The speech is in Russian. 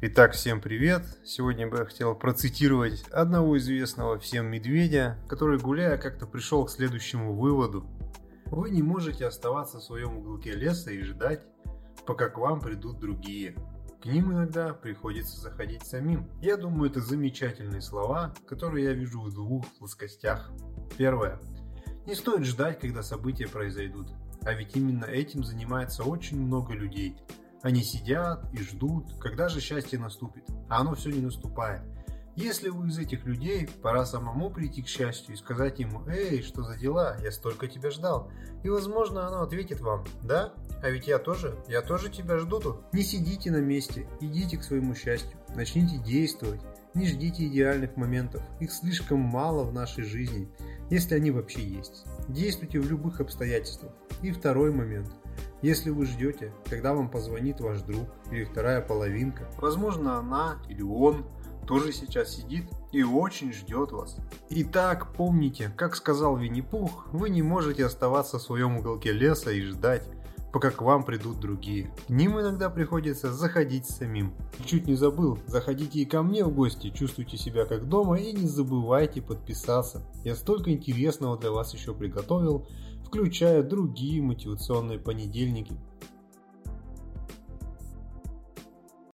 Итак, всем привет! Сегодня бы я хотел процитировать одного известного всем медведя, который, гуляя, как-то пришел к следующему выводу. Вы не можете оставаться в своем уголке леса и ждать, пока к вам придут другие. К ним иногда приходится заходить самим. Я думаю, это замечательные слова, которые я вижу в двух плоскостях. Первое. Не стоит ждать, когда события произойдут. А ведь именно этим занимается очень много людей – они сидят и ждут, когда же счастье наступит, а оно все не наступает. Если вы из этих людей, пора самому прийти к счастью и сказать ему «Эй, что за дела? Я столько тебя ждал». И возможно оно ответит вам «Да? А ведь я тоже, я тоже тебя жду тут». Не сидите на месте, идите к своему счастью, начните действовать. Не ждите идеальных моментов, их слишком мало в нашей жизни, если они вообще есть. Действуйте в любых обстоятельствах. И второй момент – если вы ждете, когда вам позвонит ваш друг или вторая половинка, возможно она или он тоже сейчас сидит и очень ждет вас. Итак, помните, как сказал Винни-Пух, вы не можете оставаться в своем уголке леса и ждать, пока к вам придут другие. К ним иногда приходится заходить самим. Чуть не забыл, заходите и ко мне в гости, чувствуйте себя как дома и не забывайте подписаться. Я столько интересного для вас еще приготовил, включая другие мотивационные понедельники.